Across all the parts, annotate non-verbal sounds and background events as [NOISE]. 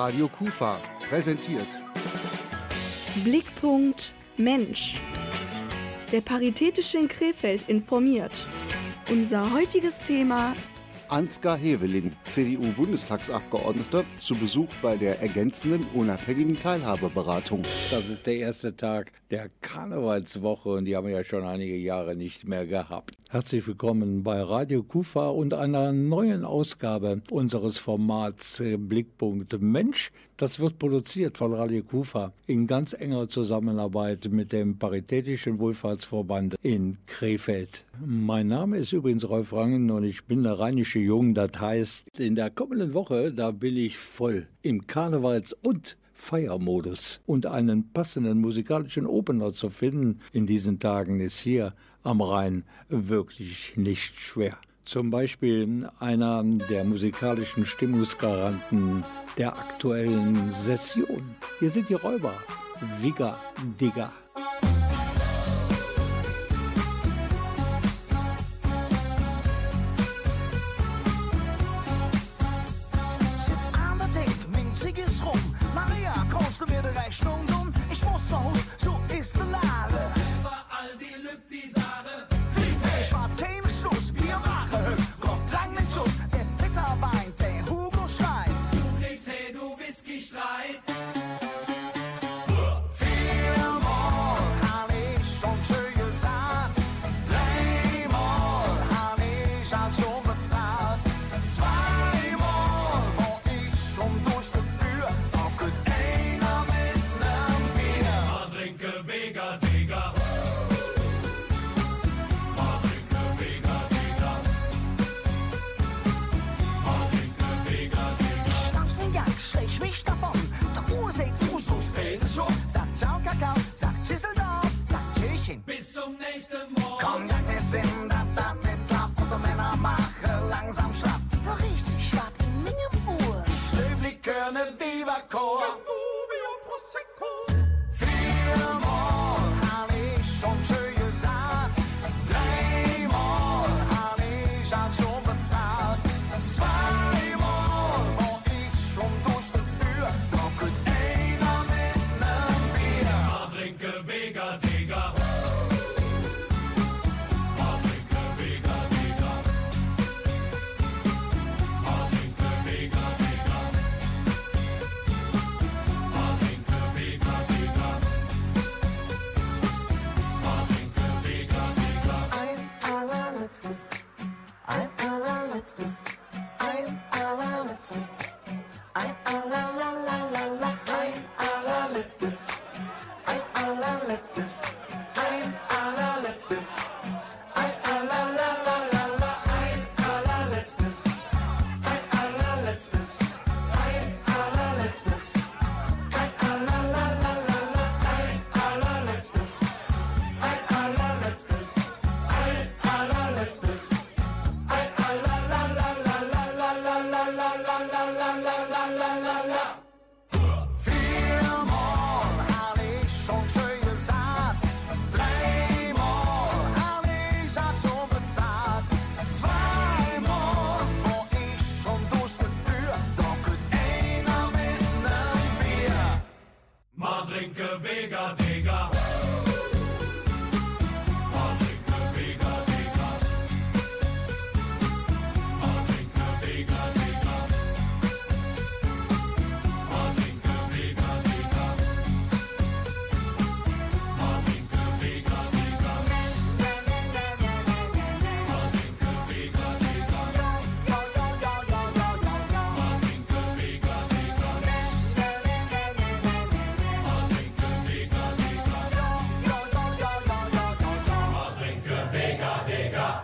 Radio Kufa präsentiert. Blickpunkt Mensch. Der Paritätische in Krefeld informiert. Unser heutiges Thema Ansgar Heveling, CDU-Bundestagsabgeordneter, zu Besuch bei der ergänzenden unabhängigen Teilhabeberatung. Das ist der erste Tag der Karnevalswoche und die haben wir ja schon einige Jahre nicht mehr gehabt. Herzlich willkommen bei Radio Kufa und einer neuen Ausgabe unseres Formats Blickpunkt Mensch. Das wird produziert von Radio Kufa in ganz enger Zusammenarbeit mit dem Paritätischen Wohlfahrtsverband in Krefeld. Mein Name ist übrigens Rolf Rangen und ich bin der rheinische Jung. Das heißt, in der kommenden Woche, da bin ich voll im Karnevals- und Feiermodus. Und einen passenden musikalischen Opener zu finden in diesen Tagen ist hier am Rhein wirklich nicht schwer. Zum Beispiel einer der musikalischen Stimmungsgaranten der aktuellen Session. Hier sind die Räuber. Wigger Digger.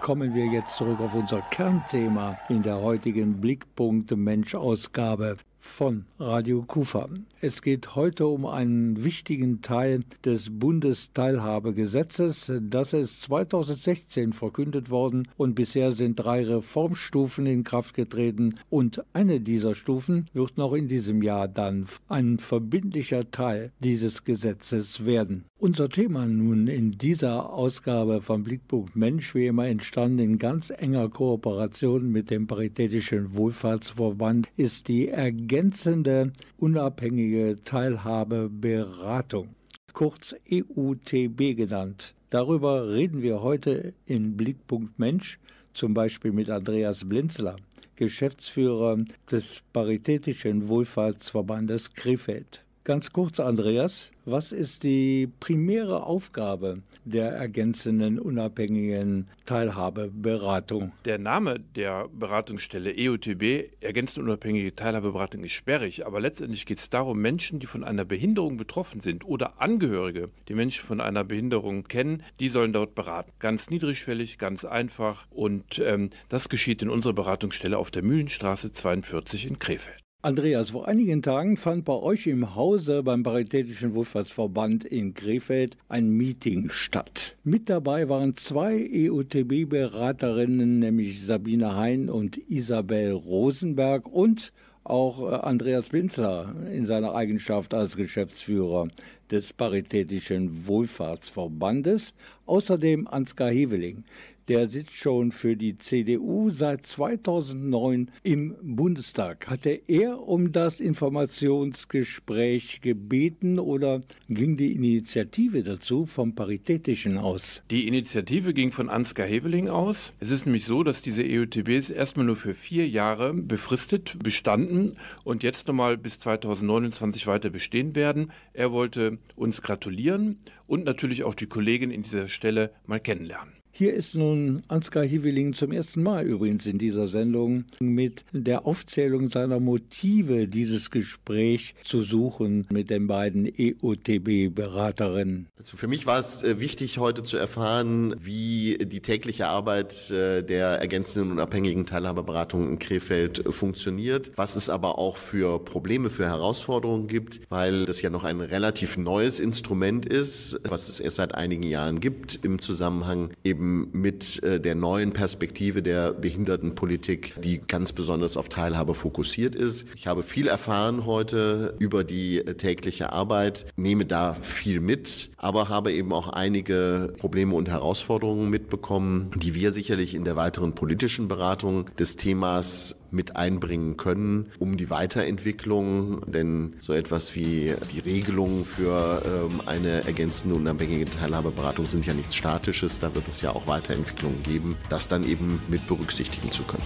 Kommen wir jetzt zurück auf unser Kernthema in der heutigen Blickpunkt Mensch Ausgabe von Radio Kufa. Es geht heute um einen wichtigen Teil des Bundesteilhabegesetzes. Das ist 2016 verkündet worden und bisher sind drei Reformstufen in Kraft getreten und eine dieser Stufen wird noch in diesem Jahr dann ein verbindlicher Teil dieses Gesetzes werden. Unser Thema nun in dieser Ausgabe von Blickpunkt Mensch, wie immer entstanden in ganz enger Kooperation mit dem Paritätischen Wohlfahrtsverband, ist die Ergänzung ergänzende unabhängige Teilhabeberatung, kurz EUTB genannt. Darüber reden wir heute in Blickpunkt Mensch, zum Beispiel mit Andreas Blinzler, Geschäftsführer des Paritätischen Wohlfahrtsverbandes Krefeld. Ganz kurz, Andreas, was ist die primäre Aufgabe der ergänzenden unabhängigen Teilhabeberatung? Der Name der Beratungsstelle EUTB, ergänzende unabhängige Teilhabeberatung, ist sperrig, aber letztendlich geht es darum, Menschen, die von einer Behinderung betroffen sind oder Angehörige, die Menschen von einer Behinderung kennen, die sollen dort beraten. Ganz niedrigschwellig, ganz einfach und ähm, das geschieht in unserer Beratungsstelle auf der Mühlenstraße 42 in Krefeld. Andreas, vor einigen Tagen fand bei euch im Hause beim Paritätischen Wohlfahrtsverband in Krefeld ein Meeting statt. Mit dabei waren zwei EUTB-Beraterinnen, nämlich Sabine Hein und Isabel Rosenberg und auch äh, Andreas Winzler in seiner Eigenschaft als Geschäftsführer des Paritätischen Wohlfahrtsverbandes, außerdem Ansgar Heveling, der sitzt schon für die CDU seit 2009 im Bundestag. Hatte er um das Informationsgespräch gebeten oder ging die Initiative dazu vom Paritätischen aus? Die Initiative ging von Ansgar Heveling aus. Es ist nämlich so, dass diese EUTBs erstmal nur für vier Jahre befristet bestanden und jetzt nochmal bis 2029 weiter bestehen werden. Er wollte uns gratulieren und natürlich auch die Kollegin in dieser Stelle mal kennenlernen. Hier ist nun Ansgar Hieveling zum ersten Mal übrigens in dieser Sendung mit der Aufzählung seiner Motive, dieses Gespräch zu suchen mit den beiden EOTB-Beraterinnen. Also für mich war es äh, wichtig, heute zu erfahren, wie die tägliche Arbeit äh, der ergänzenden und abhängigen Teilhaberberatung in Krefeld funktioniert, was es aber auch für Probleme, für Herausforderungen gibt, weil das ja noch ein relativ neues Instrument ist, was es erst seit einigen Jahren gibt im Zusammenhang eben eben mit äh, der neuen Perspektive der Behindertenpolitik, die ganz besonders auf Teilhabe fokussiert ist. Ich habe viel erfahren heute über die äh, tägliche Arbeit, nehme da viel mit, aber habe eben auch einige Probleme und Herausforderungen mitbekommen, die wir sicherlich in der weiteren politischen Beratung des Themas mit einbringen können, um die Weiterentwicklung, denn so etwas wie die Regelungen für ähm, eine ergänzende unabhängige Teilhabeberatung sind ja nichts Statisches, da wird es ja auch Weiterentwicklungen geben, das dann eben mit berücksichtigen zu können.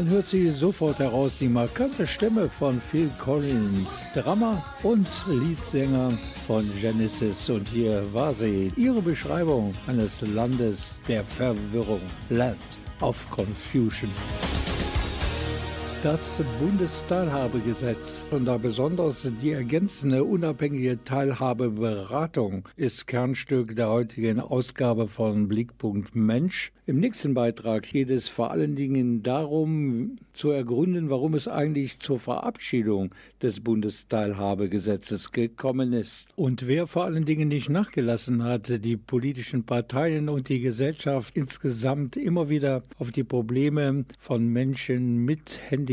Man hört sie sofort heraus, die markante Stimme von Phil Collins, Drummer und Leadsänger von Genesis. Und hier war sie, ihre Beschreibung eines Landes der Verwirrung, Land of Confusion. Das Bundesteilhabegesetz und da besonders die ergänzende unabhängige Teilhabeberatung ist Kernstück der heutigen Ausgabe von Blickpunkt Mensch. Im nächsten Beitrag geht es vor allen Dingen darum, zu ergründen, warum es eigentlich zur Verabschiedung des Bundesteilhabegesetzes gekommen ist und wer vor allen Dingen nicht nachgelassen hat, die politischen Parteien und die Gesellschaft insgesamt immer wieder auf die Probleme von Menschen mit Handicap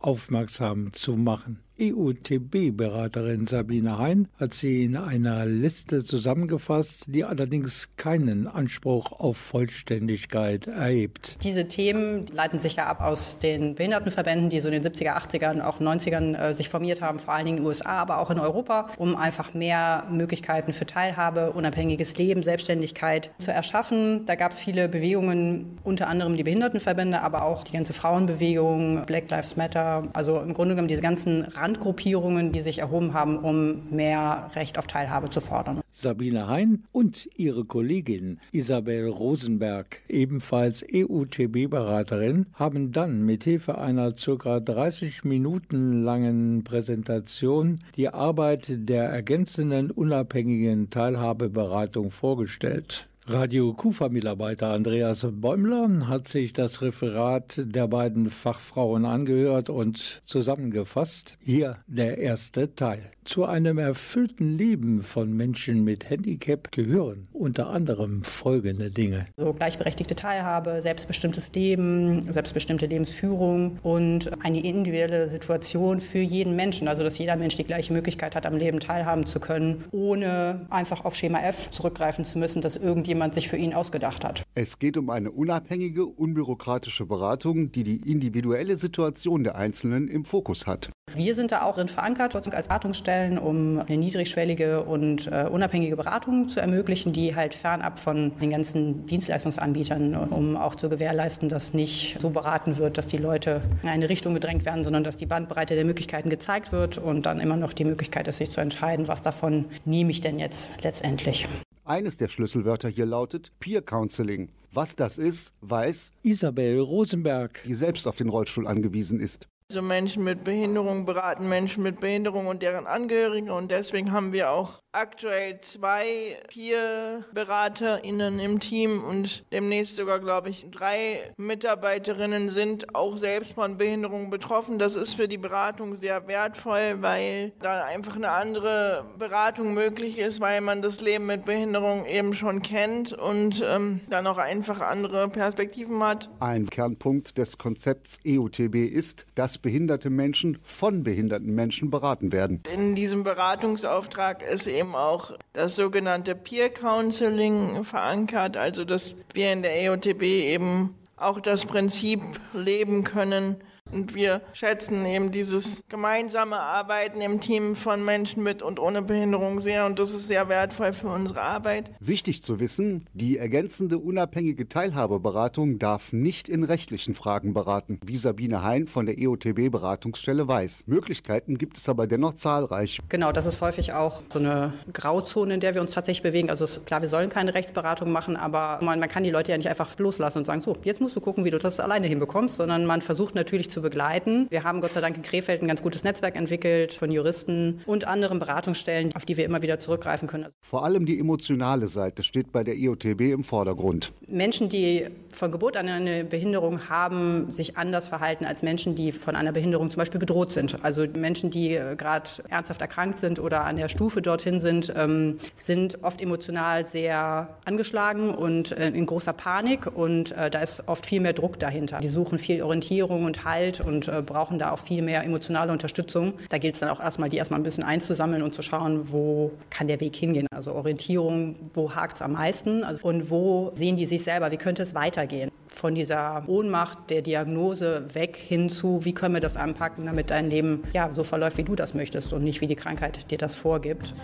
aufmerksam zu machen. EUTB-Beraterin Sabine Hein hat sie in einer Liste zusammengefasst, die allerdings keinen Anspruch auf Vollständigkeit erhebt. Diese Themen leiten sich ja ab aus den Behindertenverbänden, die so in den 70er, 80ern, auch 90ern äh, sich formiert haben, vor allen Dingen in den USA, aber auch in Europa, um einfach mehr Möglichkeiten für Teilhabe, unabhängiges Leben, Selbstständigkeit zu erschaffen. Da gab es viele Bewegungen, unter anderem die Behindertenverbände, aber auch die ganze Frauenbewegung, Black Lives Matter, also im Grunde genommen diese ganzen Randgruppierungen, die sich erhoben haben, um mehr Recht auf Teilhabe zu fordern. Sabine Hein und ihre Kollegin Isabel Rosenberg, ebenfalls EUTB-Beraterin, haben dann mit Hilfe einer ca. 30 Minuten langen Präsentation die Arbeit der ergänzenden unabhängigen Teilhabeberatung vorgestellt. Radio Kufa-Mitarbeiter Andreas Bäumler hat sich das Referat der beiden Fachfrauen angehört und zusammengefasst. Hier der erste Teil. Zu einem erfüllten Leben von Menschen mit Handicap gehören unter anderem folgende Dinge. So gleichberechtigte Teilhabe, selbstbestimmtes Leben, selbstbestimmte Lebensführung und eine individuelle Situation für jeden Menschen. Also dass jeder Mensch die gleiche Möglichkeit hat, am Leben teilhaben zu können, ohne einfach auf Schema F zurückgreifen zu müssen, das irgendjemand sich für ihn ausgedacht hat. Es geht um eine unabhängige, unbürokratische Beratung, die die individuelle Situation der Einzelnen im Fokus hat. Wir sind da auch drin verankert als Beratungsstellen, um eine niedrigschwellige und äh, unabhängige Beratung zu ermöglichen, die halt fernab von den ganzen Dienstleistungsanbietern, um auch zu gewährleisten, dass nicht so beraten wird, dass die Leute in eine Richtung gedrängt werden, sondern dass die Bandbreite der Möglichkeiten gezeigt wird und dann immer noch die Möglichkeit ist, sich zu entscheiden, was davon nehme ich denn jetzt letztendlich. Eines der Schlüsselwörter hier lautet Peer Counseling. Was das ist, weiß Isabel Rosenberg, die selbst auf den Rollstuhl angewiesen ist. Also Menschen mit Behinderung beraten Menschen mit Behinderung und deren Angehörige und deswegen haben wir auch aktuell zwei Peer-BeraterInnen im Team und demnächst sogar, glaube ich, drei Mitarbeiterinnen sind auch selbst von Behinderung betroffen. Das ist für die Beratung sehr wertvoll, weil da einfach eine andere Beratung möglich ist, weil man das Leben mit Behinderung eben schon kennt und ähm, dann auch einfach andere Perspektiven hat. Ein Kernpunkt des Konzepts EUTB ist, dass behinderte Menschen von behinderten Menschen beraten werden. In diesem Beratungsauftrag ist eben eben auch das sogenannte Peer Counseling verankert, also dass wir in der EOTB eben auch das Prinzip leben können, und wir schätzen eben dieses gemeinsame Arbeiten im Team von Menschen mit und ohne Behinderung sehr und das ist sehr wertvoll für unsere Arbeit. Wichtig zu wissen, die ergänzende unabhängige Teilhabeberatung darf nicht in rechtlichen Fragen beraten, wie Sabine Hein von der EOTB Beratungsstelle weiß. Möglichkeiten gibt es aber dennoch zahlreich. Genau, das ist häufig auch so eine Grauzone, in der wir uns tatsächlich bewegen. Also klar, wir sollen keine Rechtsberatung machen, aber man, man kann die Leute ja nicht einfach loslassen und sagen, so, jetzt musst du gucken, wie du das alleine hinbekommst, sondern man versucht natürlich zu begleiten. Wir haben Gott sei Dank in Krefeld ein ganz gutes Netzwerk entwickelt von Juristen und anderen Beratungsstellen, auf die wir immer wieder zurückgreifen können. Vor allem die emotionale Seite steht bei der IOTB im Vordergrund. Menschen, die von Geburt an eine Behinderung haben, sich anders verhalten als Menschen, die von einer Behinderung zum Beispiel bedroht sind. Also Menschen, die äh, gerade ernsthaft erkrankt sind oder an der Stufe dorthin sind, ähm, sind oft emotional sehr angeschlagen und äh, in großer Panik und äh, da ist oft viel mehr Druck dahinter. Die suchen viel Orientierung und Halt Welt und äh, brauchen da auch viel mehr emotionale Unterstützung. Da gilt es dann auch erstmal, die erstmal ein bisschen einzusammeln und zu schauen, wo kann der Weg hingehen. Also Orientierung, wo hakt es am meisten also, und wo sehen die sich selber, wie könnte es weitergehen. Von dieser Ohnmacht der Diagnose weg hin zu, wie können wir das anpacken, damit dein Leben ja, so verläuft, wie du das möchtest und nicht wie die Krankheit dir das vorgibt.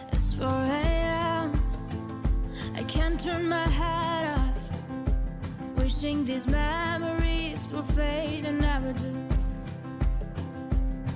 Wishing these memories will fade.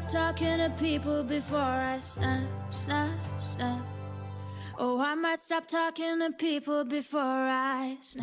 Stop talking to people before I snap, snap.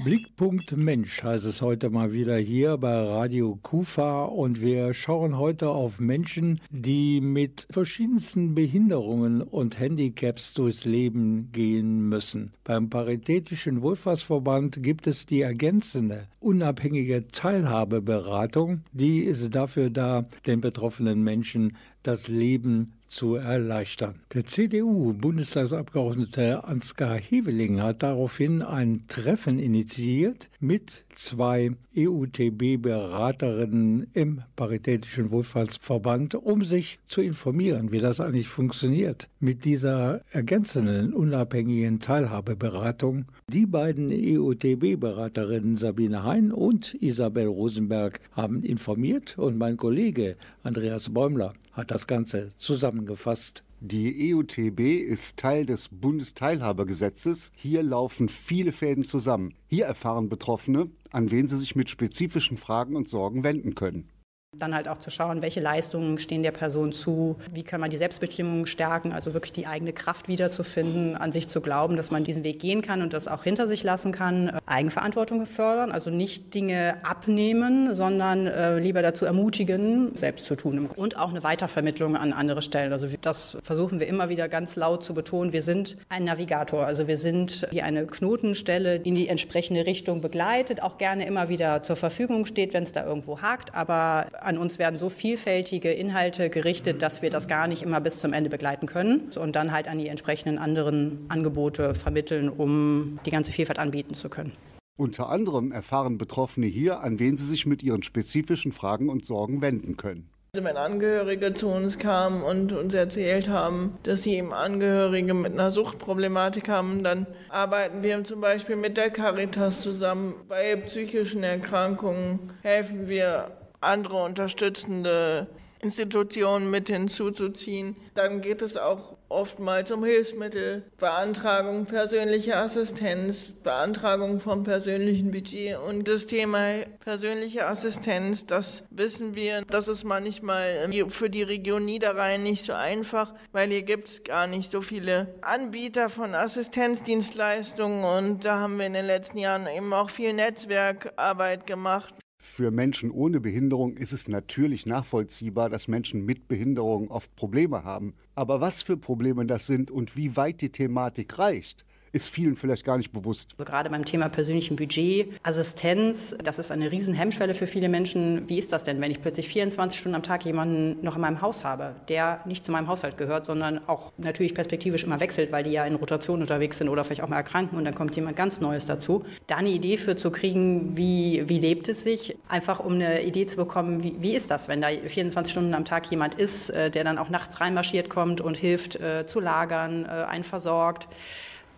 Blickpunkt Mensch heißt es heute mal wieder hier bei Radio Kufa und wir schauen heute auf Menschen, die mit verschiedensten Behinderungen und Handicaps durchs Leben gehen müssen. Beim Paritätischen Wohlfahrtsverband gibt es die ergänzende, unabhängige Teilhabeberatung. Die ist dafür da, den betroffenen Menschen das Leben zu erleichtern. Der CDU-Bundestagsabgeordnete Ansgar Heveling hat daraufhin ein Treffen initiiert mit zwei EUTB-Beraterinnen im Paritätischen Wohlfahrtsverband, um sich zu informieren, wie das eigentlich funktioniert mit dieser ergänzenden unabhängigen Teilhabeberatung. Die beiden EUTB-Beraterinnen Sabine Hein und Isabel Rosenberg haben informiert und mein Kollege Andreas Bäumler hat das Ganze zusammengefasst. Die EUTB ist Teil des Bundesteilhabegesetzes. Hier laufen viele Fäden zusammen. Hier erfahren Betroffene, an wen sie sich mit spezifischen Fragen und Sorgen wenden können. Dann halt auch zu schauen, welche Leistungen stehen der Person zu, wie kann man die Selbstbestimmung stärken, also wirklich die eigene Kraft wiederzufinden, an sich zu glauben, dass man diesen Weg gehen kann und das auch hinter sich lassen kann. Eigenverantwortung fördern, also nicht Dinge abnehmen, sondern äh, lieber dazu ermutigen, selbst zu tun. Und auch eine Weitervermittlung an andere Stellen. Also das versuchen wir immer wieder ganz laut zu betonen. Wir sind ein Navigator, also wir sind wie eine Knotenstelle, in die entsprechende Richtung begleitet, auch gerne immer wieder zur Verfügung steht, wenn es da irgendwo hakt, aber an uns werden so vielfältige Inhalte gerichtet, dass wir das gar nicht immer bis zum Ende begleiten können und dann halt an die entsprechenden anderen Angebote vermitteln, um die ganze Vielfalt anbieten zu können. Unter anderem erfahren Betroffene hier, an wen sie sich mit ihren spezifischen Fragen und Sorgen wenden können. Also wenn Angehörige zu uns kamen und uns erzählt haben, dass sie eben Angehörige mit einer Suchtproblematik haben, dann arbeiten wir zum Beispiel mit der Caritas zusammen. Bei psychischen Erkrankungen helfen wir andere unterstützende Institutionen mit hinzuzuziehen. Dann geht es auch oftmals um Hilfsmittel, Beantragung persönlicher Assistenz, Beantragung vom persönlichen Budget und das Thema persönliche Assistenz, das wissen wir, das ist manchmal für die Region Niederrhein nicht so einfach, weil hier gibt es gar nicht so viele Anbieter von Assistenzdienstleistungen und da haben wir in den letzten Jahren eben auch viel Netzwerkarbeit gemacht. Für Menschen ohne Behinderung ist es natürlich nachvollziehbar, dass Menschen mit Behinderung oft Probleme haben. Aber was für Probleme das sind und wie weit die Thematik reicht, ist vielen vielleicht gar nicht bewusst. Also gerade beim Thema persönlichen Budget, Assistenz, das ist eine riesen Hemmschwelle für viele Menschen. Wie ist das denn, wenn ich plötzlich 24 Stunden am Tag jemanden noch in meinem Haus habe, der nicht zu meinem Haushalt gehört, sondern auch natürlich perspektivisch immer wechselt, weil die ja in Rotation unterwegs sind oder vielleicht auch mal erkranken und dann kommt jemand ganz Neues dazu. Da eine Idee für zu kriegen, wie, wie lebt es sich, einfach um eine Idee zu bekommen, wie, wie ist das, wenn da 24 Stunden am Tag jemand ist, äh, der dann auch nachts reinmarschiert kommt und hilft äh, zu lagern, äh, einen versorgt.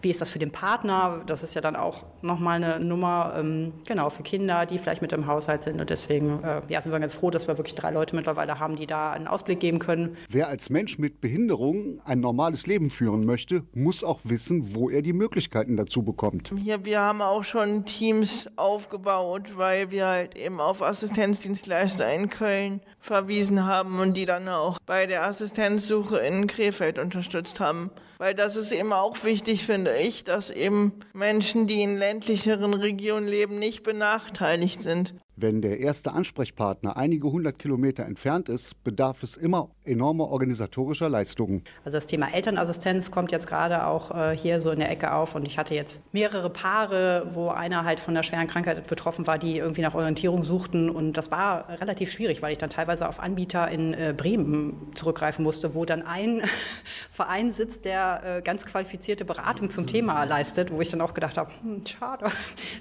Wie ist das für den Partner? Das ist ja dann auch nochmal eine Nummer, ähm, genau, für Kinder, die vielleicht mit im Haushalt sind. Und deswegen äh, ja, sind wir ganz froh, dass wir wirklich drei Leute mittlerweile haben, die da einen Ausblick geben können. Wer als Mensch mit Behinderung ein normales Leben führen möchte, muss auch wissen, wo er die Möglichkeiten dazu bekommt. Hier, wir haben auch schon Teams aufgebaut, weil wir halt eben auf Assistenzdienstleister in Köln verwiesen haben und die dann auch bei der Assistenzsuche in Krefeld unterstützt haben. Weil das ist eben auch wichtig, finde ich, dass eben Menschen, die in ländlicheren Regionen leben, nicht benachteiligt sind. Wenn der erste Ansprechpartner einige hundert Kilometer entfernt ist, bedarf es immer enormer organisatorischer Leistungen. Also das Thema Elternassistenz kommt jetzt gerade auch äh, hier so in der Ecke auf und ich hatte jetzt mehrere Paare, wo einer halt von einer schweren Krankheit betroffen war, die irgendwie nach Orientierung suchten und das war relativ schwierig, weil ich dann teilweise auf Anbieter in äh, Bremen zurückgreifen musste, wo dann ein [LAUGHS] Verein sitzt, der äh, ganz qualifizierte Beratung zum Thema leistet, wo ich dann auch gedacht habe, hm, schade,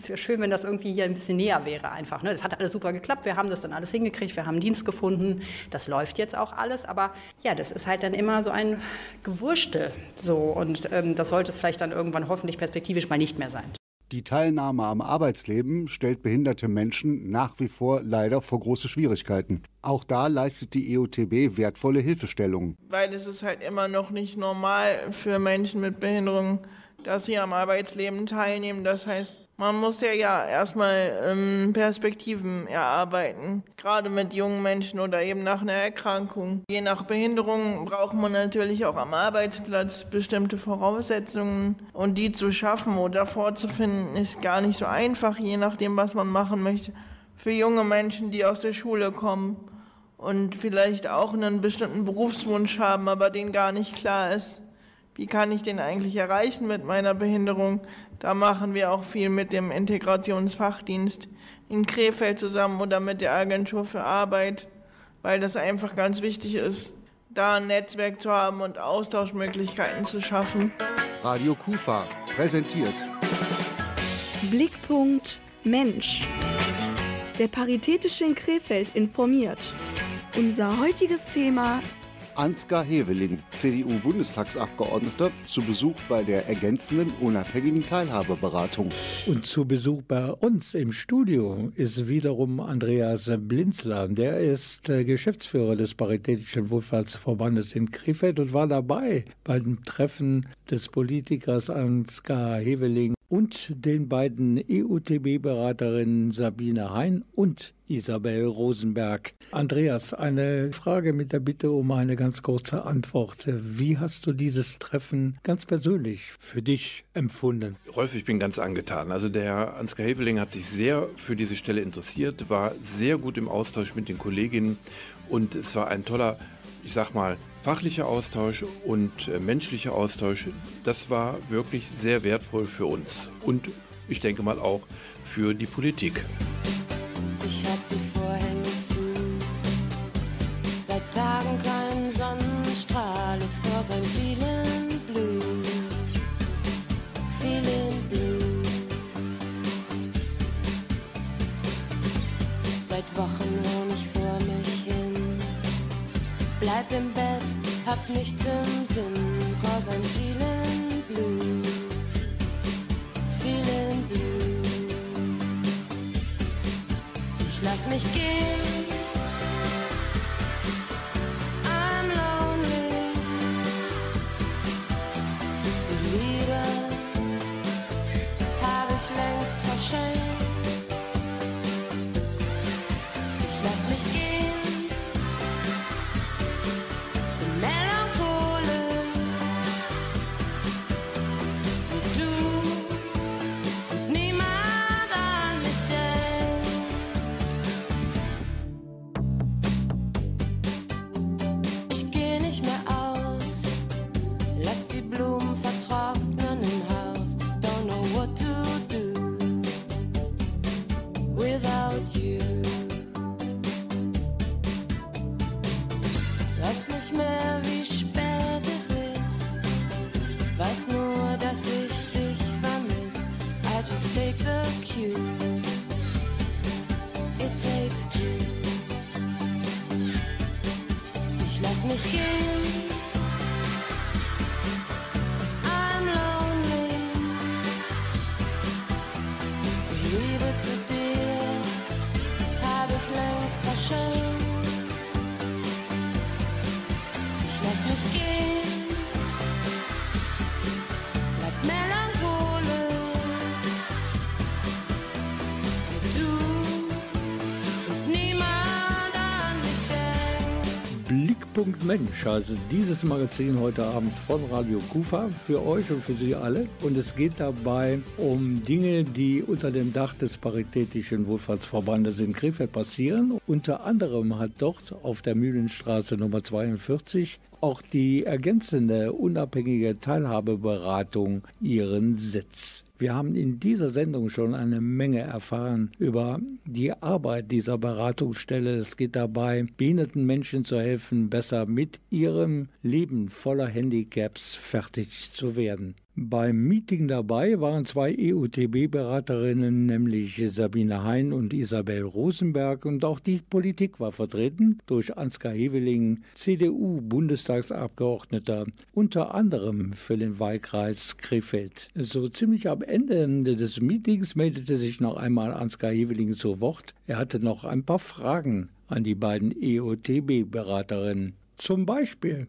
es wäre schön, wenn das irgendwie hier ein bisschen näher wäre einfach. Ne? Das hat alles super geklappt, wir haben das dann alles hingekriegt, wir haben einen Dienst gefunden, das läuft jetzt auch alles, aber ja, das ist halt dann immer so ein Gewurstel so und ähm, das sollte es vielleicht dann irgendwann hoffentlich perspektivisch mal nicht mehr sein. Die Teilnahme am Arbeitsleben stellt behinderte Menschen nach wie vor leider vor große Schwierigkeiten. Auch da leistet die EOTB wertvolle Hilfestellungen. Weil es ist halt immer noch nicht normal für Menschen mit Behinderung, dass sie am Arbeitsleben teilnehmen. Das heißt, man muss ja, ja erstmal ähm, Perspektiven erarbeiten, gerade mit jungen Menschen oder eben nach einer Erkrankung. Je nach Behinderung braucht man natürlich auch am Arbeitsplatz bestimmte Voraussetzungen und die zu schaffen oder vorzufinden ist gar nicht so einfach, je nachdem, was man machen möchte. Für junge Menschen, die aus der Schule kommen und vielleicht auch einen bestimmten Berufswunsch haben, aber den gar nicht klar ist wie kann ich den eigentlich erreichen mit meiner Behinderung? Da machen wir auch viel mit dem Integrationsfachdienst in Krefeld zusammen oder mit der Agentur für Arbeit, weil das einfach ganz wichtig ist, da ein Netzwerk zu haben und Austauschmöglichkeiten zu schaffen. Radio Kufa präsentiert Blickpunkt Mensch. Der Paritätische in Krefeld informiert. Unser heutiges Thema Ansgar Heveling, CDU-Bundestagsabgeordneter, zu Besuch bei der ergänzenden unabhängigen Teilhabeberatung. Und zu Besuch bei uns im Studio ist wiederum Andreas Blinzler. Der ist äh, Geschäftsführer des Paritätischen Wohlfahrtsverbandes in Krefeld und war dabei beim Treffen des Politikers Ansgar Heveling und den beiden EUTB-Beraterinnen Sabine Hein und Isabel Rosenberg. Andreas, eine Frage mit der Bitte um eine ganz kurze Antwort. Wie hast du dieses Treffen ganz persönlich für dich empfunden? Rolf, ich bin ganz angetan. Also der Ansgar Heveling hat sich sehr für diese Stelle interessiert, war sehr gut im Austausch mit den Kolleginnen und es war ein toller ich sag mal, fachlicher Austausch und äh, menschlicher Austausch, das war wirklich sehr wertvoll für uns und ich denke mal auch für die Politik. Ich hab die Vorhänge zu, seit Tagen kein Sonnenstrahl, it's cause I'm feeling blue, feeling blue. Seit Wochen wohne ich vor mich hin, bleib im Bett, hab nichts im Sinn, cause I'm feeling blue, feeling blue. Ich lass mich gehen. 'cause Mensch, also dieses Magazin heute Abend von Radio Kufa für euch und für Sie alle. Und es geht dabei um Dinge, die unter dem Dach des Paritätischen Wohlfahrtsverbandes in Krefeld passieren. Unter anderem hat dort auf der Mühlenstraße Nummer 42 auch die ergänzende unabhängige Teilhabeberatung ihren Sitz. Wir haben in dieser Sendung schon eine Menge erfahren über die Arbeit dieser Beratungsstelle. Es geht dabei, behinderten Menschen zu helfen, besser mit ihrem Leben voller Handicaps fertig zu werden. Beim Meeting dabei waren zwei EUTB-Beraterinnen, nämlich Sabine Hein und Isabel Rosenberg, und auch die Politik war vertreten durch Ansgar Heveling, CDU-Bundestagsabgeordneter, unter anderem für den Wahlkreis Krefeld. So ziemlich am Ende des Meetings meldete sich noch einmal Ansgar Heveling zu Wort. Er hatte noch ein paar Fragen an die beiden EOTB-Beraterinnen. Zum Beispiel,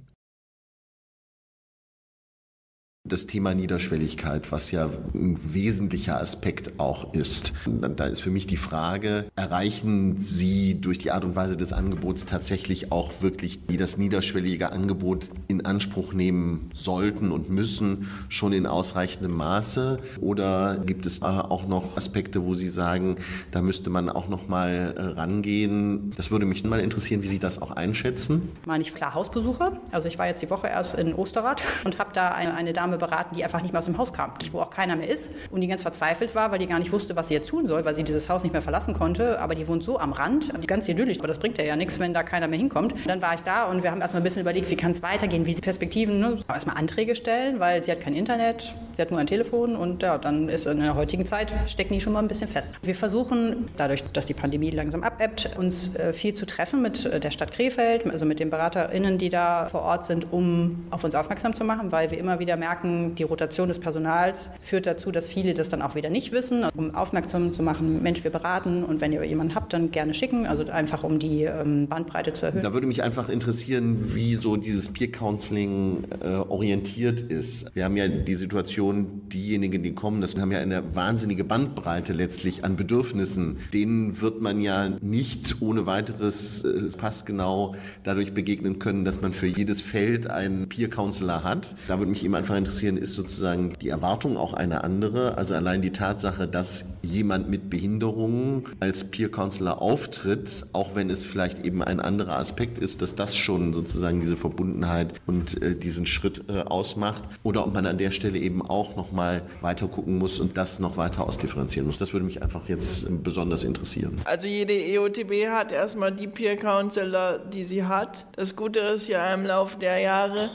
das Thema Niederschwelligkeit, was ja ein wesentlicher Aspekt auch ist. Da ist für mich die Frage, erreichen Sie durch die Art und Weise des Angebots tatsächlich auch wirklich, die das niederschwellige Angebot in Anspruch nehmen sollten und müssen, schon in ausreichendem Maße? Oder gibt es auch noch Aspekte, wo Sie sagen, da müsste man auch noch mal äh, rangehen? Das würde mich mal interessieren, wie Sie das auch einschätzen. Meine ich klar Hausbesuche. Also ich war jetzt die Woche erst in Osterrad und habe da eine, eine Dame beraten, die einfach nicht mehr aus dem Haus kam, wo auch keiner mehr ist und die ganz verzweifelt war, weil die gar nicht wusste, was sie jetzt tun soll, weil sie dieses Haus nicht mehr verlassen konnte. Aber die wohnt so am Rand, ganz idyllisch, aber das bringt ja, ja nichts, wenn da keiner mehr hinkommt. Dann war ich da und wir haben erstmal ein bisschen überlegt, wie kann es weitergehen, wie die Perspektiven, ne? erstmal Anträge stellen, weil sie hat kein Internet, sie hat nur ein Telefon und ja, dann ist in der heutigen Zeit, stecken die schon mal ein bisschen fest. Wir versuchen, dadurch, dass die Pandemie langsam abebbt, uns äh, viel zu treffen mit äh, der Stadt Krefeld, also mit den BeraterInnen, die da vor Ort sind, um auf uns aufmerksam zu machen, weil wir immer wieder merken, die Rotation des Personals führt dazu, dass viele das dann auch wieder nicht wissen, um aufmerksam zu machen, Mensch, wir beraten und wenn ihr jemanden habt, dann gerne schicken, also einfach um die ähm, Bandbreite zu erhöhen. Da würde mich einfach interessieren, wie so dieses Peer Counseling äh, orientiert ist. Wir haben ja die Situation, diejenigen, die kommen, das haben ja eine wahnsinnige Bandbreite letztlich an Bedürfnissen. Denen wird man ja nicht ohne weiteres äh, passgenau dadurch begegnen können, dass man für jedes Feld einen Peer Counselor hat. Da würde mich eben einfach interessieren, ist sozusagen die Erwartung auch eine andere. Also allein die Tatsache, dass jemand mit Behinderungen als Peer Counselor auftritt, auch wenn es vielleicht eben ein anderer Aspekt ist, dass das schon sozusagen diese Verbundenheit und äh, diesen Schritt äh, ausmacht. Oder ob man an der Stelle eben auch nochmal weiter gucken muss und das noch weiter ausdifferenzieren muss. Das würde mich einfach jetzt besonders interessieren. Also jede EOTB hat erstmal die Peer Counselor, die sie hat. Das Gute ist ja im Laufe der Jahre,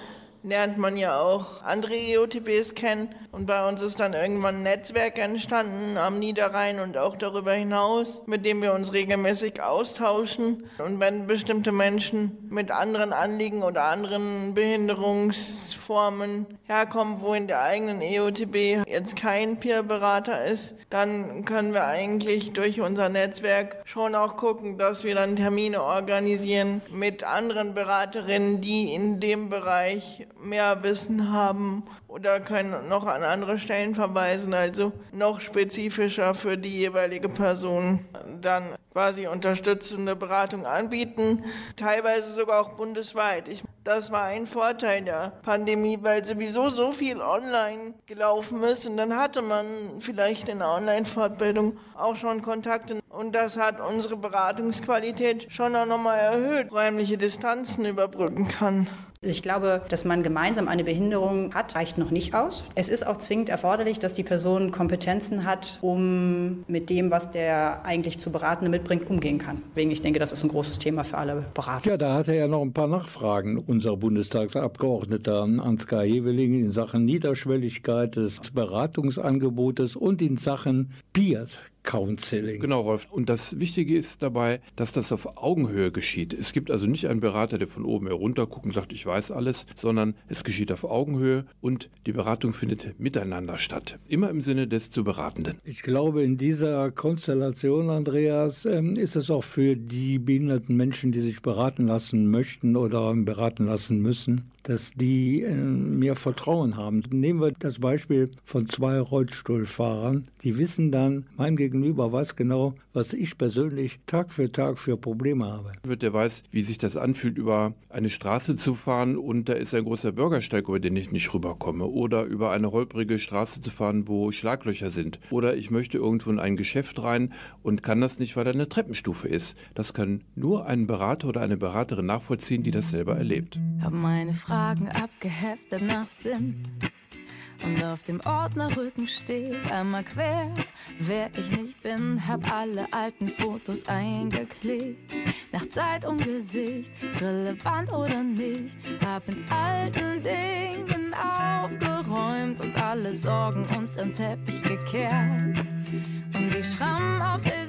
lernt man ja auch andere EOTBs kennen. Und bei uns ist dann irgendwann ein Netzwerk entstanden am Niederrhein und auch darüber hinaus, mit dem wir uns regelmäßig austauschen. Und wenn bestimmte Menschen mit anderen Anliegen oder anderen Behinderungsformen herkommen, wo in der eigenen EOTB jetzt kein Peer-Berater ist, dann können wir eigentlich durch unser Netzwerk schon auch gucken, dass wir dann Termine organisieren mit anderen Beraterinnen, die in dem Bereich mehr Wissen haben oder können noch an andere Stellen verweisen, also noch spezifischer für die jeweilige Person dann quasi unterstützende Beratung anbieten, teilweise sogar auch bundesweit. Ich, das war ein Vorteil der Pandemie, weil sowieso so viel online gelaufen ist und dann hatte man vielleicht in der Online-Fortbildung auch schon Kontakte und das hat unsere Beratungsqualität schon auch nochmal erhöht, räumliche Distanzen überbrücken kann. Ich glaube, dass man gemeinsam eine Behinderung hat, reicht noch nicht aus. Es ist auch zwingend erforderlich, dass die Person Kompetenzen hat, um mit dem, was der eigentlich zu Beratende mitbringt, umgehen kann. Deswegen, ich denke, das ist ein großes Thema für alle Berater. Ja, da hat er ja noch ein paar Nachfragen, unser Bundestagsabgeordneter Ansgar Heveling in Sachen Niederschwelligkeit des Beratungsangebotes und in Sachen Peers. Counseling. Genau, Rolf. Und das Wichtige ist dabei, dass das auf Augenhöhe geschieht. Es gibt also nicht einen Berater, der von oben herunter guckt und sagt, ich weiß alles, sondern es geschieht auf Augenhöhe und die Beratung findet miteinander statt. Immer im Sinne des zu Beratenden. Ich glaube, in dieser Konstellation, Andreas, ähm, ist es auch für die behinderten Menschen, die sich beraten lassen möchten oder beraten lassen müssen, dass die äh, mir Vertrauen haben. Nehmen wir das Beispiel von zwei Rollstuhlfahrern. Die wissen dann, mein Gegenüber weiß genau, was ich persönlich Tag für Tag für Probleme habe. Der weiß, wie sich das anfühlt, über eine Straße zu fahren und da ist ein großer Bürgersteig, über den ich nicht rüberkomme. Oder über eine holprige Straße zu fahren, wo Schlaglöcher sind. Oder ich möchte irgendwo in ein Geschäft rein und kann das nicht, weil da eine Treppenstufe ist. Das kann nur ein Berater oder eine Beraterin nachvollziehen, die das selber erlebt. Hab meine Fragen abgeheftet nach Sinn. Und auf dem Ordnerrücken steht einmal quer, wer ich nicht bin, hab alle alten Fotos eingeklebt. Nach Zeit und Gesicht, relevant oder nicht, hab mit alten Dingen aufgeräumt und alle Sorgen unterm Teppich gekehrt. Und die Schrammen auf der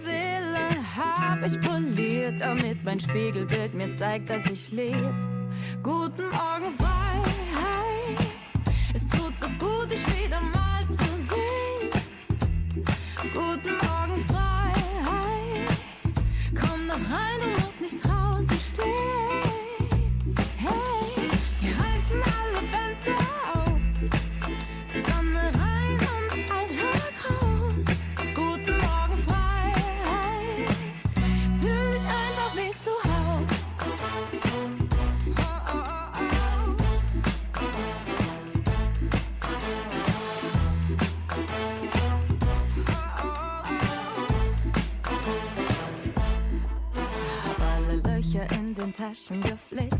hab ich poliert, damit mein Spiegelbild mir zeigt, dass ich lebe. Guten Morgen, Freiheit. Es tut so gut, dich wieder mal zu sehen. Guten Morgen, Taschen geflickt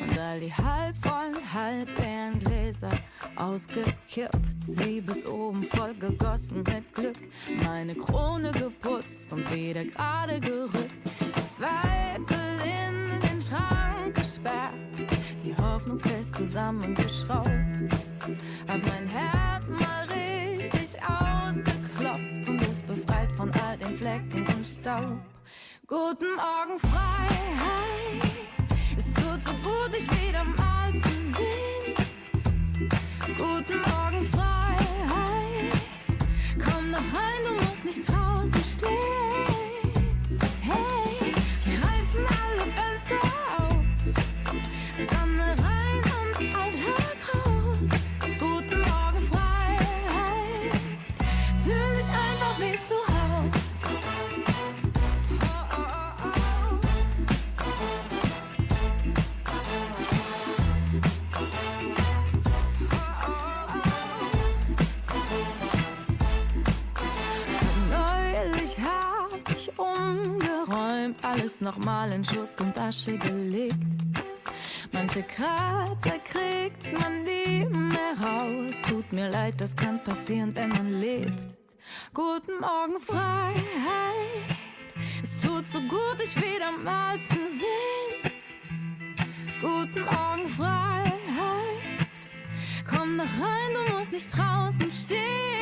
und all die halb vollen, halb leeren Gläser ausgekippt. Sie bis oben voll gegossen mit Glück. Meine Krone geputzt und wieder gerade gerückt. Die Zweifel in den Schrank gesperrt. Die Hoffnung fest zusammengeschraubt. Hab mein Herz mal richtig ausgeklopft und ist befreit von all den Flecken und Staub. Guten Morgen, Freiheit. Es tut so gut, dich wieder mal zu sehen. Guten Morgen, Freiheit. Umgeräumt, alles nochmal in Schutt und Asche gelegt. Manche Kratzer kriegt man nie mehr raus. Tut mir leid, das kann passieren, wenn man lebt. Guten Morgen, Freiheit. Es tut so gut, dich wieder mal zu sehen. Guten Morgen, Freiheit. Komm noch rein, du musst nicht draußen stehen.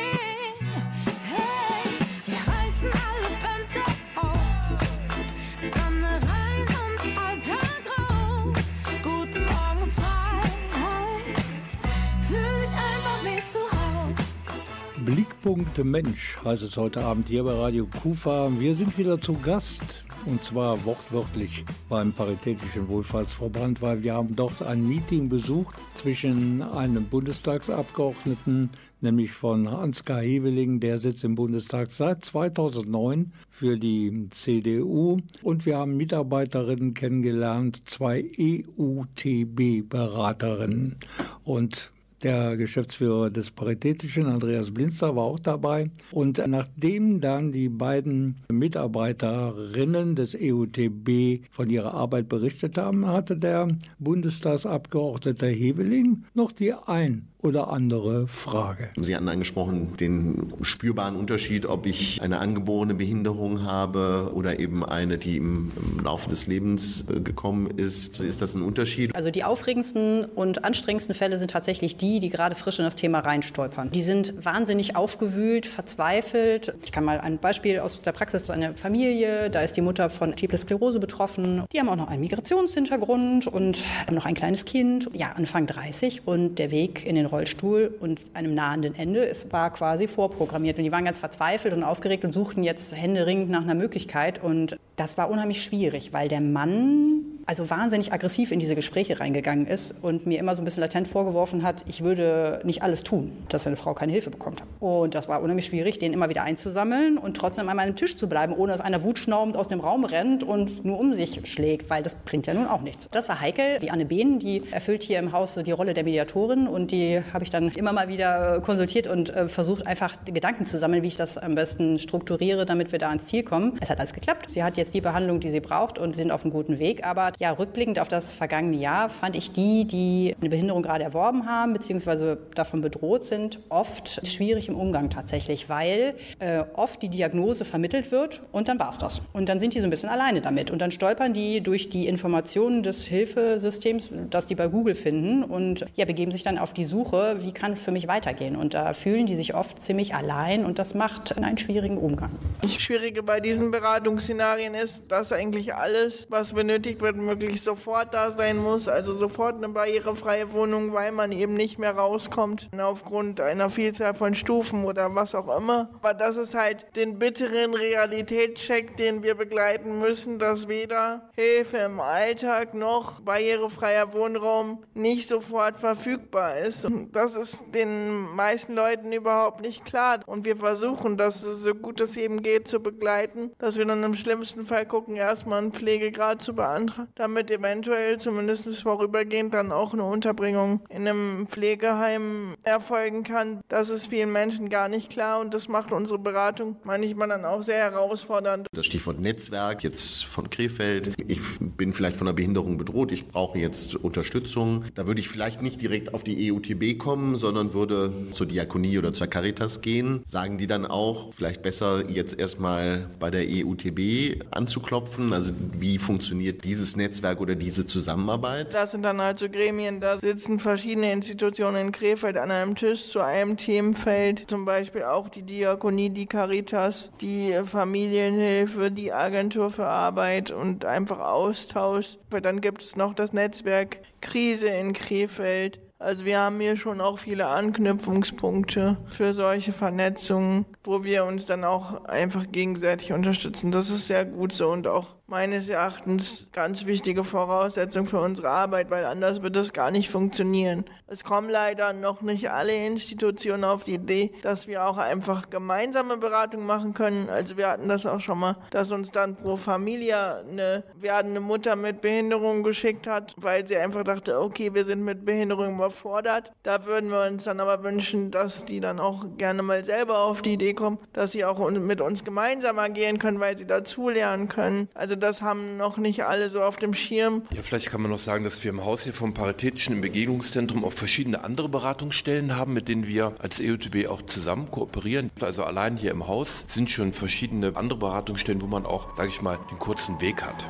Blickpunkt Mensch heißt es heute Abend hier bei Radio Kufa. Wir sind wieder zu Gast und zwar wortwörtlich beim Paritätischen Wohlfahrtsverband, weil wir haben dort ein Meeting besucht zwischen einem Bundestagsabgeordneten, nämlich von Ansgar Heveling, der sitzt im Bundestag seit 2009 für die CDU und wir haben Mitarbeiterinnen kennengelernt, zwei EUTB-Beraterinnen und der Geschäftsführer des Paritätischen, Andreas Blinzer, war auch dabei. Und nachdem dann die beiden Mitarbeiterinnen des EUTB von ihrer Arbeit berichtet haben, hatte der Bundestagsabgeordnete Heveling noch die ein oder andere Frage. Sie hatten angesprochen den spürbaren Unterschied, ob ich eine angeborene Behinderung habe oder eben eine, die im, im Laufe des Lebens äh, gekommen ist. Ist das ein Unterschied? Also die aufregendsten und anstrengendsten Fälle sind tatsächlich die, die gerade frisch in das Thema reinstolpern. Die sind wahnsinnig aufgewühlt, verzweifelt. Ich kann mal ein Beispiel aus der Praxis, eine Familie, da ist die Mutter von Multiple Sklerose betroffen. Die haben auch noch einen Migrationshintergrund und haben noch ein kleines Kind, ja, Anfang 30 und der Weg in den Rollstuhl und einem nahenden Ende, es war quasi vorprogrammiert und die waren ganz verzweifelt und aufgeregt und suchten jetzt händeringend nach einer Möglichkeit und das war unheimlich schwierig, weil der Mann also wahnsinnig aggressiv in diese Gespräche reingegangen ist und mir immer so ein bisschen latent vorgeworfen hat, ich würde nicht alles tun, dass eine Frau keine Hilfe bekommt. Und das war unheimlich schwierig, den immer wieder einzusammeln und trotzdem an meinem Tisch zu bleiben, ohne dass einer wutschnaubend aus dem Raum rennt und nur um sich schlägt, weil das bringt ja nun auch nichts. Das war heikel. Die Anne Behn, die erfüllt hier im Haus die Rolle der Mediatorin und die habe ich dann immer mal wieder konsultiert und äh, versucht einfach Gedanken zu sammeln, wie ich das am besten strukturiere, damit wir da ans Ziel kommen. Es hat alles geklappt. Sie hat jetzt die Behandlung, die sie braucht und sind auf einem guten Weg. Aber ja, rückblickend auf das vergangene Jahr fand ich die, die eine Behinderung gerade erworben haben, beziehungsweise davon bedroht sind, oft schwierig im Umgang tatsächlich, weil äh, oft die Diagnose vermittelt wird und dann war es das. Und dann sind die so ein bisschen alleine damit. Und dann stolpern die durch die Informationen des Hilfesystems, das die bei Google finden und ja, begeben sich dann auf die Suche, wie kann es für mich weitergehen. Und da fühlen die sich oft ziemlich allein und das macht einen schwierigen Umgang. Das Schwierige bei diesen Beratungsszenarien ist, dass eigentlich alles, was benötigt wird, möglichst sofort da sein muss. Also sofort eine barrierefreie Wohnung, weil man eben nicht mehr rauskommt aufgrund einer Vielzahl von Stufen oder was auch immer. Aber das ist halt den bitteren Realitätscheck, den wir begleiten müssen, dass weder Hilfe im Alltag noch barrierefreier Wohnraum nicht sofort verfügbar ist. Und das ist den meisten Leuten überhaupt nicht klar. Und wir versuchen, das so gut es eben geht zu begleiten, dass wir dann im schlimmsten Fall gucken, erstmal einen Pflegegrad zu beantragen, damit eventuell zumindest vorübergehend dann auch eine Unterbringung in einem Pflegeheim erfolgen kann. Das ist vielen Menschen gar nicht klar und das macht unsere Beratung manchmal dann auch sehr herausfordernd. Das Stichwort Netzwerk jetzt von Krefeld. Ich bin vielleicht von einer Behinderung bedroht, ich brauche jetzt Unterstützung. Da würde ich vielleicht nicht direkt auf die EUTB kommen, sondern würde zur Diakonie oder zur Caritas gehen. Sagen die dann auch, vielleicht besser jetzt erstmal bei der EUTB anzuklopfen? Also wie funktioniert dieses Netzwerk oder diese Zusammenarbeit? Das sind dann also Gremien, da sitzen verschiedene Institutionen in Krefeld an einem Tisch zu einem Themenfeld, zum Beispiel auch die Diakonie, die Caritas, die Familienhilfe, die Agentur für Arbeit und einfach Austausch. Dann gibt es noch das Netzwerk Krise in Krefeld. Also wir haben hier schon auch viele Anknüpfungspunkte für solche Vernetzungen, wo wir uns dann auch einfach gegenseitig unterstützen. Das ist sehr gut so und auch meines Erachtens ganz wichtige Voraussetzung für unsere Arbeit, weil anders wird es gar nicht funktionieren. Es kommen leider noch nicht alle Institutionen auf die Idee, dass wir auch einfach gemeinsame Beratung machen können. Also wir hatten das auch schon mal, dass uns dann pro Familie eine werdende Mutter mit Behinderung geschickt hat, weil sie einfach dachte, okay, wir sind mit Behinderung überfordert. Da würden wir uns dann aber wünschen, dass die dann auch gerne mal selber auf die Idee kommen, dass sie auch mit uns gemeinsam agieren können, weil sie dazulernen können. Also das haben noch nicht alle so auf dem Schirm. Ja, vielleicht kann man noch sagen, dass wir im Haus hier vom Paritätischen im Begegnungszentrum auch verschiedene andere Beratungsstellen haben, mit denen wir als EUTB auch zusammen kooperieren. Also allein hier im Haus sind schon verschiedene andere Beratungsstellen, wo man auch, sage ich mal, den kurzen Weg hat.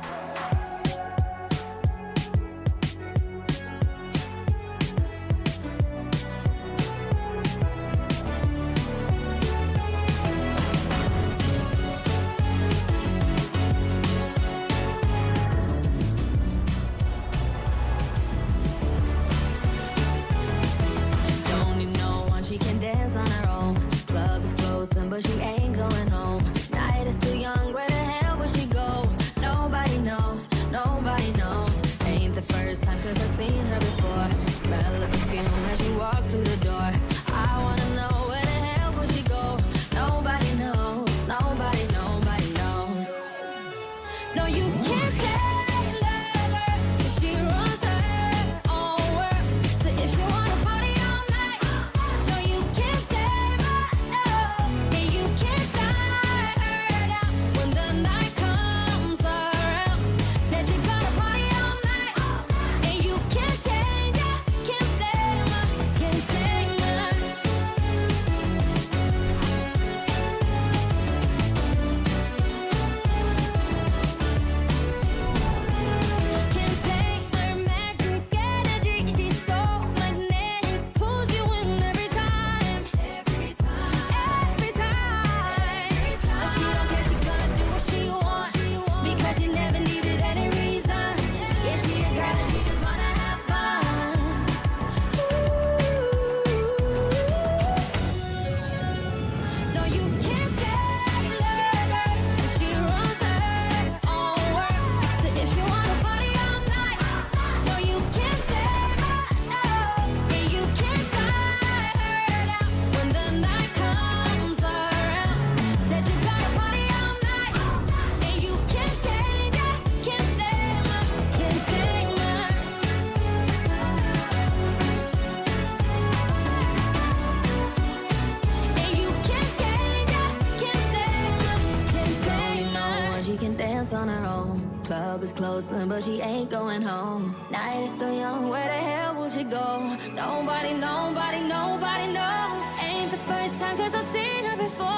Club is closing, but she ain't going home. Night is still young, where the hell will she go? Nobody, nobody, nobody knows. Ain't the first time, cause I've seen her before.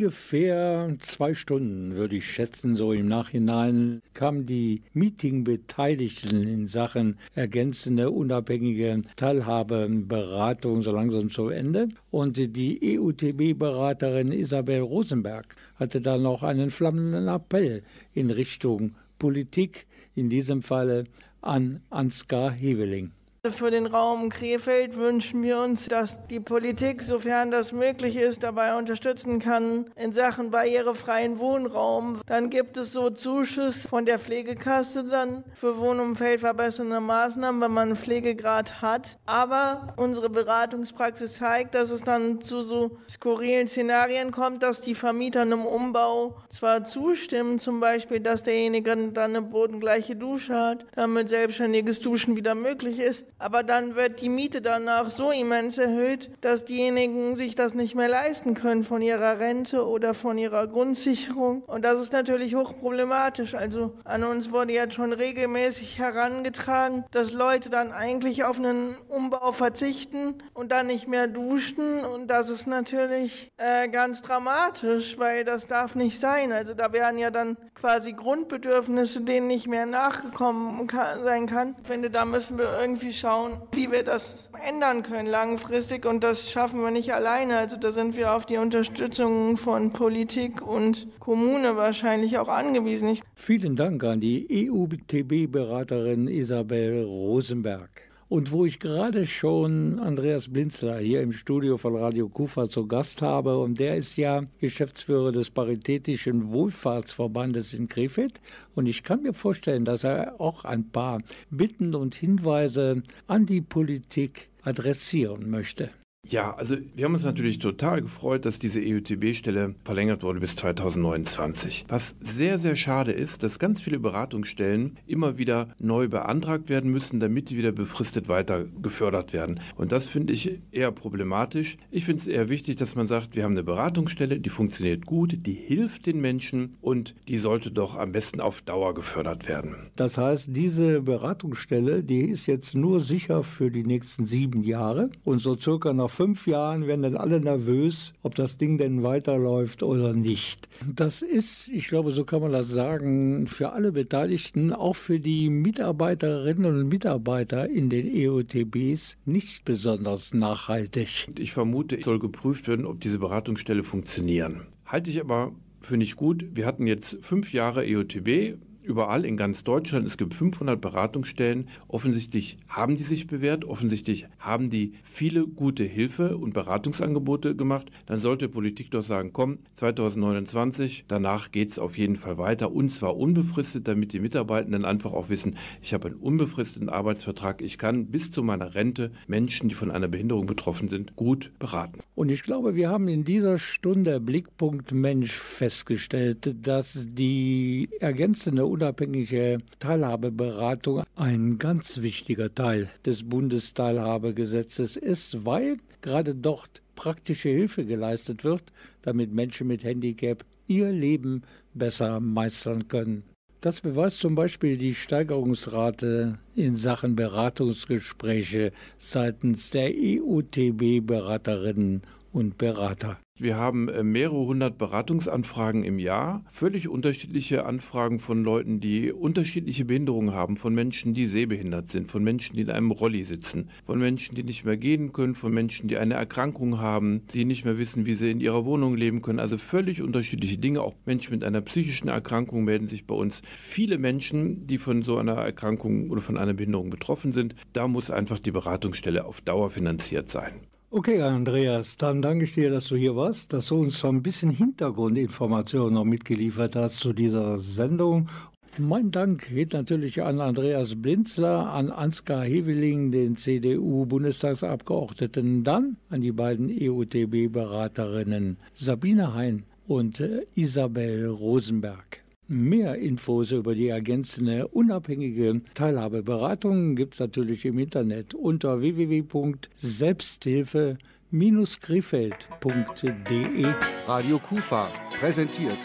Ungefähr zwei Stunden, würde ich schätzen, so im Nachhinein, kamen die Meeting-Beteiligten in Sachen ergänzende unabhängige Teilhabeberatung so langsam zu Ende. Und die EUTB-Beraterin Isabel Rosenberg hatte dann noch einen flammenden Appell in Richtung Politik, in diesem Falle an Ansgar Heveling. Für den Raum Krefeld wünschen wir uns, dass die Politik, sofern das möglich ist, dabei unterstützen kann in Sachen barrierefreien Wohnraum. Dann gibt es so Zuschuss von der Pflegekasse dann für Wohnumfeld verbessernde Maßnahmen, wenn man einen Pflegegrad hat. Aber unsere Beratungspraxis zeigt, dass es dann zu so skurrilen Szenarien kommt, dass die Vermieter einem Umbau zwar zustimmen, zum Beispiel, dass derjenige dann eine bodengleiche Dusche hat, damit selbstständiges Duschen wieder möglich ist, aber dann wird die Miete danach so immens erhöht, dass diejenigen sich das nicht mehr leisten können von ihrer Rente oder von ihrer Grundsicherung. Und das ist natürlich hochproblematisch. Also an uns wurde jetzt schon regelmäßig herangetragen, dass Leute dann eigentlich auf einen Umbau verzichten und dann nicht mehr duschen. Und das ist natürlich äh, ganz dramatisch, weil das darf nicht sein. Also da werden ja dann quasi Grundbedürfnisse, denen nicht mehr nachgekommen kann, sein kann. Ich finde, da müssen wir irgendwie schauen, wie wir das ändern können langfristig. Und das schaffen wir nicht alleine. Also da sind wir auf die Unterstützung von Politik und Kommune wahrscheinlich auch angewiesen. Vielen Dank an die EUTB-Beraterin Isabel Rosenberg. Und wo ich gerade schon Andreas Blinzler hier im Studio von Radio Kufa zu Gast habe, und der ist ja Geschäftsführer des Paritätischen Wohlfahrtsverbandes in Krefeld. Und ich kann mir vorstellen, dass er auch ein paar Bitten und Hinweise an die Politik adressieren möchte. Ja, also wir haben uns natürlich total gefreut, dass diese EUTB-Stelle verlängert wurde bis 2029. Was sehr, sehr schade ist, dass ganz viele Beratungsstellen immer wieder neu beantragt werden müssen, damit die wieder befristet weiter gefördert werden. Und das finde ich eher problematisch. Ich finde es eher wichtig, dass man sagt, wir haben eine Beratungsstelle, die funktioniert gut, die hilft den Menschen und die sollte doch am besten auf Dauer gefördert werden. Das heißt, diese Beratungsstelle, die ist jetzt nur sicher für die nächsten sieben Jahre und so circa nach fünf Jahren werden dann alle nervös, ob das Ding denn weiterläuft oder nicht. Das ist, ich glaube, so kann man das sagen, für alle Beteiligten, auch für die Mitarbeiterinnen und Mitarbeiter in den EOTBs nicht besonders nachhaltig. Ich vermute, es soll geprüft werden, ob diese Beratungsstelle funktionieren. Halte ich aber für nicht gut. Wir hatten jetzt fünf Jahre EOTB. Überall in ganz Deutschland. Es gibt 500 Beratungsstellen. Offensichtlich haben die sich bewährt. Offensichtlich haben die viele gute Hilfe und Beratungsangebote gemacht. Dann sollte Politik doch sagen, komm, 2029, danach geht es auf jeden Fall weiter. Und zwar unbefristet, damit die Mitarbeitenden einfach auch wissen, ich habe einen unbefristeten Arbeitsvertrag. Ich kann bis zu meiner Rente Menschen, die von einer Behinderung betroffen sind, gut beraten. Und ich glaube, wir haben in dieser Stunde Blickpunkt Mensch festgestellt, dass die ergänzende unabhängige Teilhabeberatung ein ganz wichtiger Teil des Bundesteilhabegesetzes ist, weil gerade dort praktische Hilfe geleistet wird, damit Menschen mit Handicap ihr Leben besser meistern können. Das beweist zum Beispiel die Steigerungsrate in Sachen Beratungsgespräche seitens der EUTB-Beraterinnen und Berater. Wir haben äh, mehrere hundert Beratungsanfragen im Jahr, völlig unterschiedliche Anfragen von Leuten, die unterschiedliche Behinderungen haben, von Menschen, die sehbehindert sind, von Menschen, die in einem Rolli sitzen, von Menschen, die nicht mehr gehen können, von Menschen, die eine Erkrankung haben, die nicht mehr wissen, wie sie in ihrer Wohnung leben können. Also völlig unterschiedliche Dinge. Auch Menschen mit einer psychischen Erkrankung melden sich bei uns. Viele Menschen, die von so einer Erkrankung oder von einer Behinderung betroffen sind, da muss einfach die Beratungsstelle auf Dauer finanziert sein. Okay, Andreas, dann danke ich dir, dass du hier warst, dass du uns so ein bisschen Hintergrundinformationen noch mitgeliefert hast zu dieser Sendung. Mein Dank geht natürlich an Andreas Blinzler, an Ansgar Heveling, den CDU-Bundestagsabgeordneten, dann an die beiden EUTB-Beraterinnen Sabine Hein und äh, Isabel Rosenberg. Mehr Infos über die ergänzende unabhängige Teilhabeberatung gibt es natürlich im Internet unter www.selbsthilfe-krefeld.de. Radio Kufa präsentiert.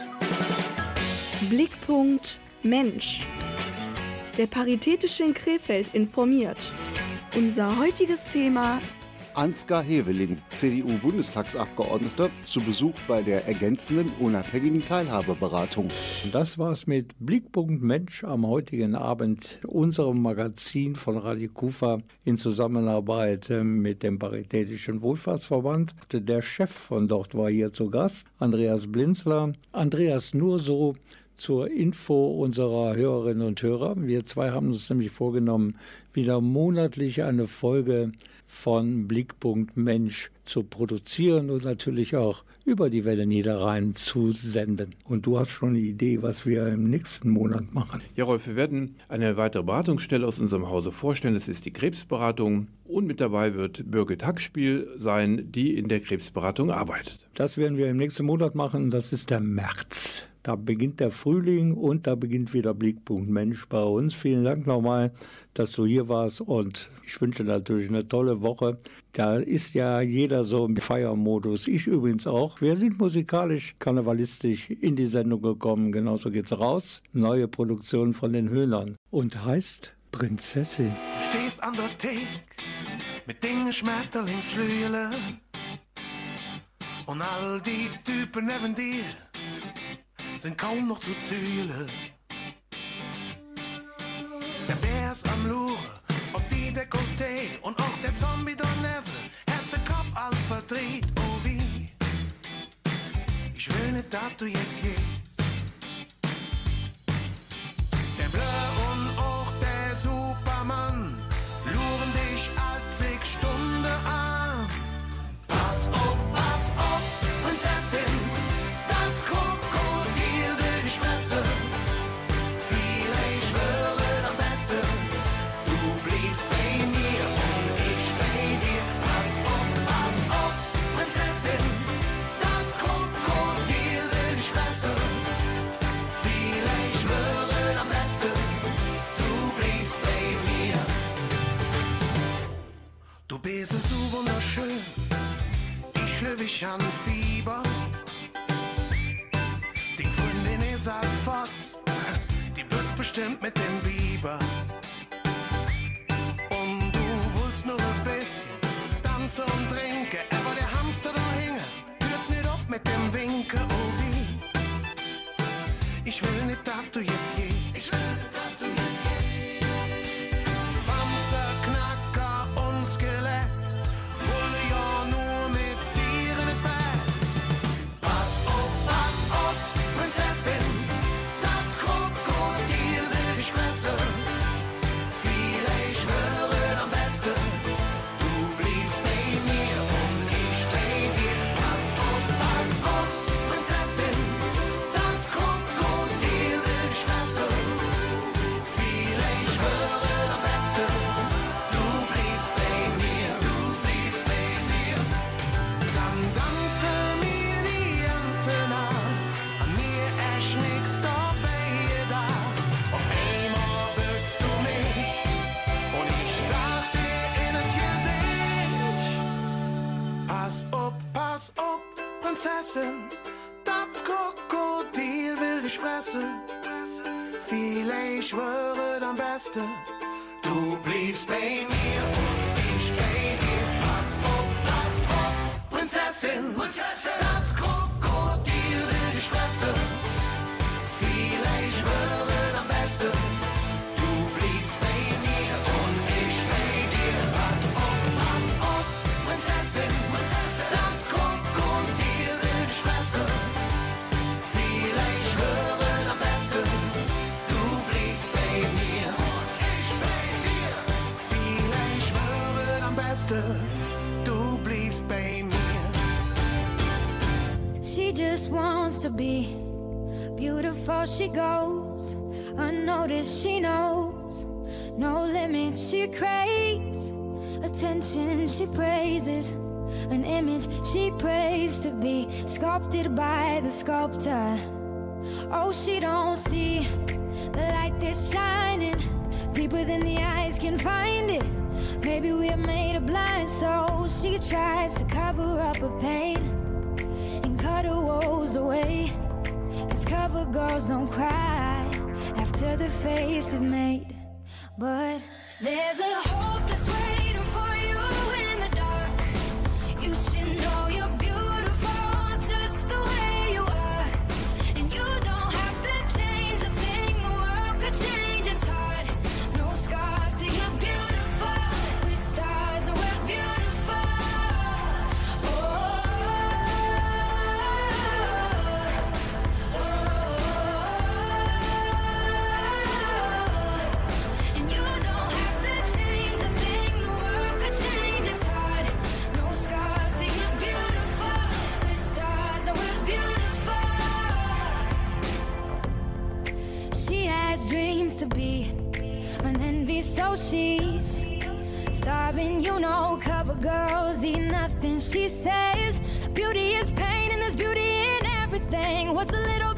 Blickpunkt Mensch. Der Paritätische in Krefeld informiert. Unser heutiges Thema Ansgar Heveling, CDU-Bundestagsabgeordneter, zu Besuch bei der ergänzenden unabhängigen Teilhabeberatung. Das war's mit Blickpunkt Mensch am heutigen Abend, unserem Magazin von Radio Kufa in Zusammenarbeit äh, mit dem Paritätischen Wohlfahrtsverband. Der Chef von dort war hier zu Gast, Andreas Blinzler. Andreas nur so zur Info unserer Hörerinnen und Hörer. Wir zwei haben uns nämlich vorgenommen, wieder monatlich eine Folge von Blickpunkt Mensch zu produzieren und natürlich auch über die Welle Niederrhein zu senden. Und du hast schon eine Idee, was wir im nächsten Monat machen. Ja, Rolf, wir werden eine weitere Beratungsstelle aus unserem Hause vorstellen. Das ist die Krebsberatung. Und mit dabei wird Birgit Hackspiel sein, die in der Krebsberatung arbeitet. Das werden wir im nächsten Monat machen. Das ist der März. Da beginnt der Frühling und da beginnt wieder Blickpunkt Mensch bei uns. Vielen Dank nochmal, dass du hier warst und ich wünsche natürlich eine tolle Woche. Da ist ja jeder so im Feiermodus. Ich übrigens auch. Wir sind musikalisch, karnevalistisch in die Sendung gekommen. Genauso geht's raus. Neue Produktion von den Höhnern und heißt Prinzessin. Du stehst an der Thek mit Dinge Schmetterlingsflügel und all die Typen neben dir sind kaum noch zu zählen. Ist am Lure, ob die Dekolleté und auch der Zombie daneben hat den Kopf all verdreht, oh wie. Ich will nicht, dass du jetzt gehst. Wunderschön, ich löwig an Fieber. Die Freundin ist halt fort, die blitzt bestimmt mit dem Biber. Und du willst nur ein bisschen tanzen und trinken, aber der Hamster da hinge, hört nicht ab mit dem Winken, oh wie. Ich will nicht, dass du jetzt gehst. Ich will nicht, dass du jetzt wäre am besten, du goes unnoticed, she knows no limits. She craves attention, she praises an image she prays to be sculpted by the sculptor. Oh, she don't see the light that's shining deeper than the eyes can find it. Maybe we're made of blind, so she tries to cover up her pain and cut her woes away. Cover girls don't cry after the face is made. But there's a hope that's so she's starving. You know, cover girls eat nothing. She says, Beauty is pain, and there's beauty in everything. What's a little